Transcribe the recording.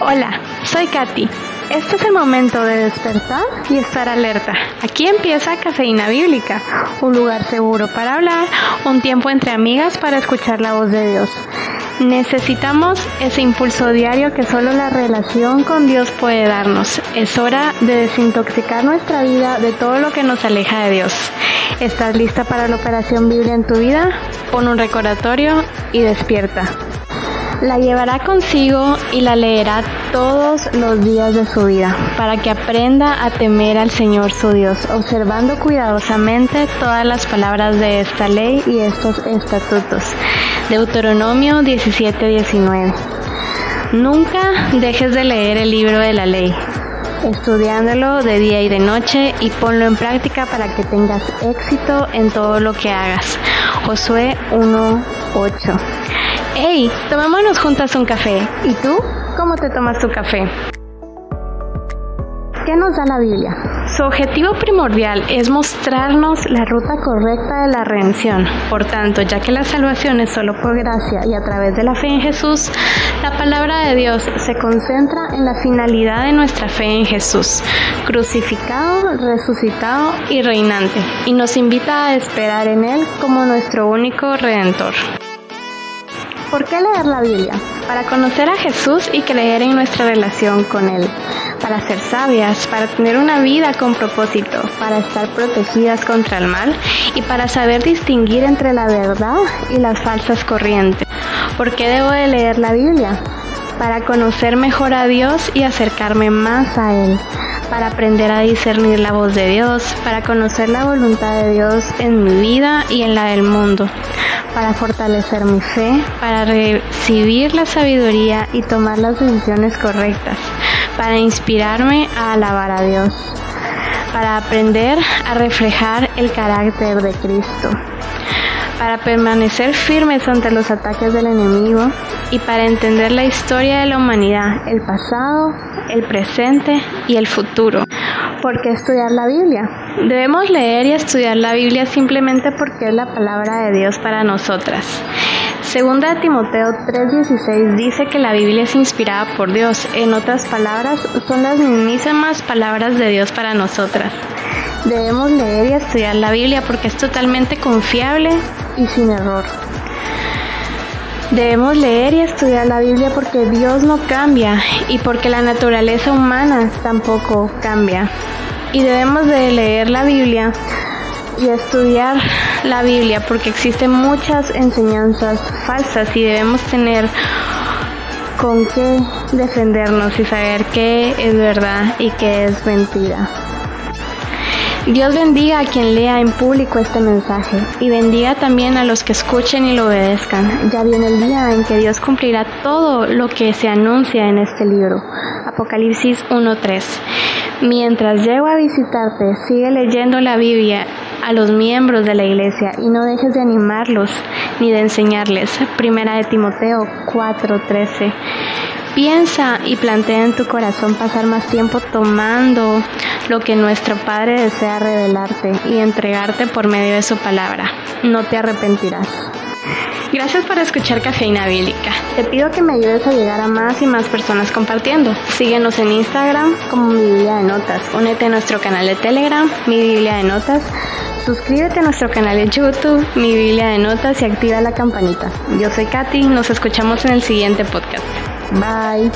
Hola, soy Katy. Este es el momento de despertar y estar alerta. Aquí empieza Cafeína Bíblica, un lugar seguro para hablar, un tiempo entre amigas para escuchar la voz de Dios. Necesitamos ese impulso diario que solo la relación con Dios puede darnos. Es hora de desintoxicar nuestra vida de todo lo que nos aleja de Dios. ¿Estás lista para la operación Biblia en tu vida? Pon un recordatorio y despierta. La llevará consigo y la leerá todos los días de su vida, para que aprenda a temer al Señor su Dios, observando cuidadosamente todas las palabras de esta ley y estos estatutos. Deuteronomio 17:19. Nunca dejes de leer el libro de la ley, estudiándolo de día y de noche y ponlo en práctica para que tengas éxito en todo lo que hagas. Josué 1:8. Hey, tomémonos juntas un café. ¿Y tú? ¿Cómo te tomas tu café? ¿Qué nos da la Biblia? Su objetivo primordial es mostrarnos la ruta correcta de la redención. Por tanto, ya que la salvación es solo por gracia y a través de la fe en Jesús, la palabra de Dios se concentra en la finalidad de nuestra fe en Jesús, crucificado, resucitado y reinante, y nos invita a esperar en Él como nuestro único redentor. ¿Por qué leer la Biblia? Para conocer a Jesús y creer en nuestra relación con Él, para ser sabias, para tener una vida con propósito, para estar protegidas contra el mal y para saber distinguir entre la verdad y las falsas corrientes. ¿Por qué debo de leer la Biblia? Para conocer mejor a Dios y acercarme más a Él, para aprender a discernir la voz de Dios, para conocer la voluntad de Dios en mi vida y en la del mundo para fortalecer mi fe, para recibir la sabiduría y tomar las decisiones correctas, para inspirarme a alabar a Dios, para aprender a reflejar el carácter de Cristo, para permanecer firmes ante los ataques del enemigo y para entender la historia de la humanidad, el pasado, el presente y el futuro. ¿Por qué estudiar la Biblia? Debemos leer y estudiar la Biblia simplemente porque es la palabra de Dios para nosotras. Segunda Timoteo 3:16 dice que la Biblia es inspirada por Dios. En otras palabras, son las mismísimas palabras de Dios para nosotras. Debemos leer y estudiar la Biblia porque es totalmente confiable y sin error. Debemos leer y estudiar la Biblia porque Dios no cambia y porque la naturaleza humana tampoco cambia. Y debemos de leer la Biblia y estudiar la Biblia porque existen muchas enseñanzas falsas y debemos tener con qué defendernos y saber qué es verdad y qué es mentira. Dios bendiga a quien lea en público este mensaje y bendiga también a los que escuchen y lo obedezcan. Ya viene el día en que Dios cumplirá todo lo que se anuncia en este libro. Apocalipsis 1.3. Mientras llego a visitarte, sigue leyendo la Biblia a los miembros de la iglesia y no dejes de animarlos ni de enseñarles. Primera de Timoteo 4:13. Piensa y plantea en tu corazón pasar más tiempo tomando lo que nuestro Padre desea revelarte y entregarte por medio de su palabra. No te arrepentirás. Gracias por escuchar Cafeína Bíblica. Te pido que me ayudes a llegar a más y más personas compartiendo. Síguenos en Instagram como Mi Biblia de Notas. Únete a nuestro canal de Telegram, Mi Biblia de Notas. Suscríbete a nuestro canal de YouTube, Mi Biblia de Notas y activa la campanita. Yo soy Katy, nos escuchamos en el siguiente podcast. Bye.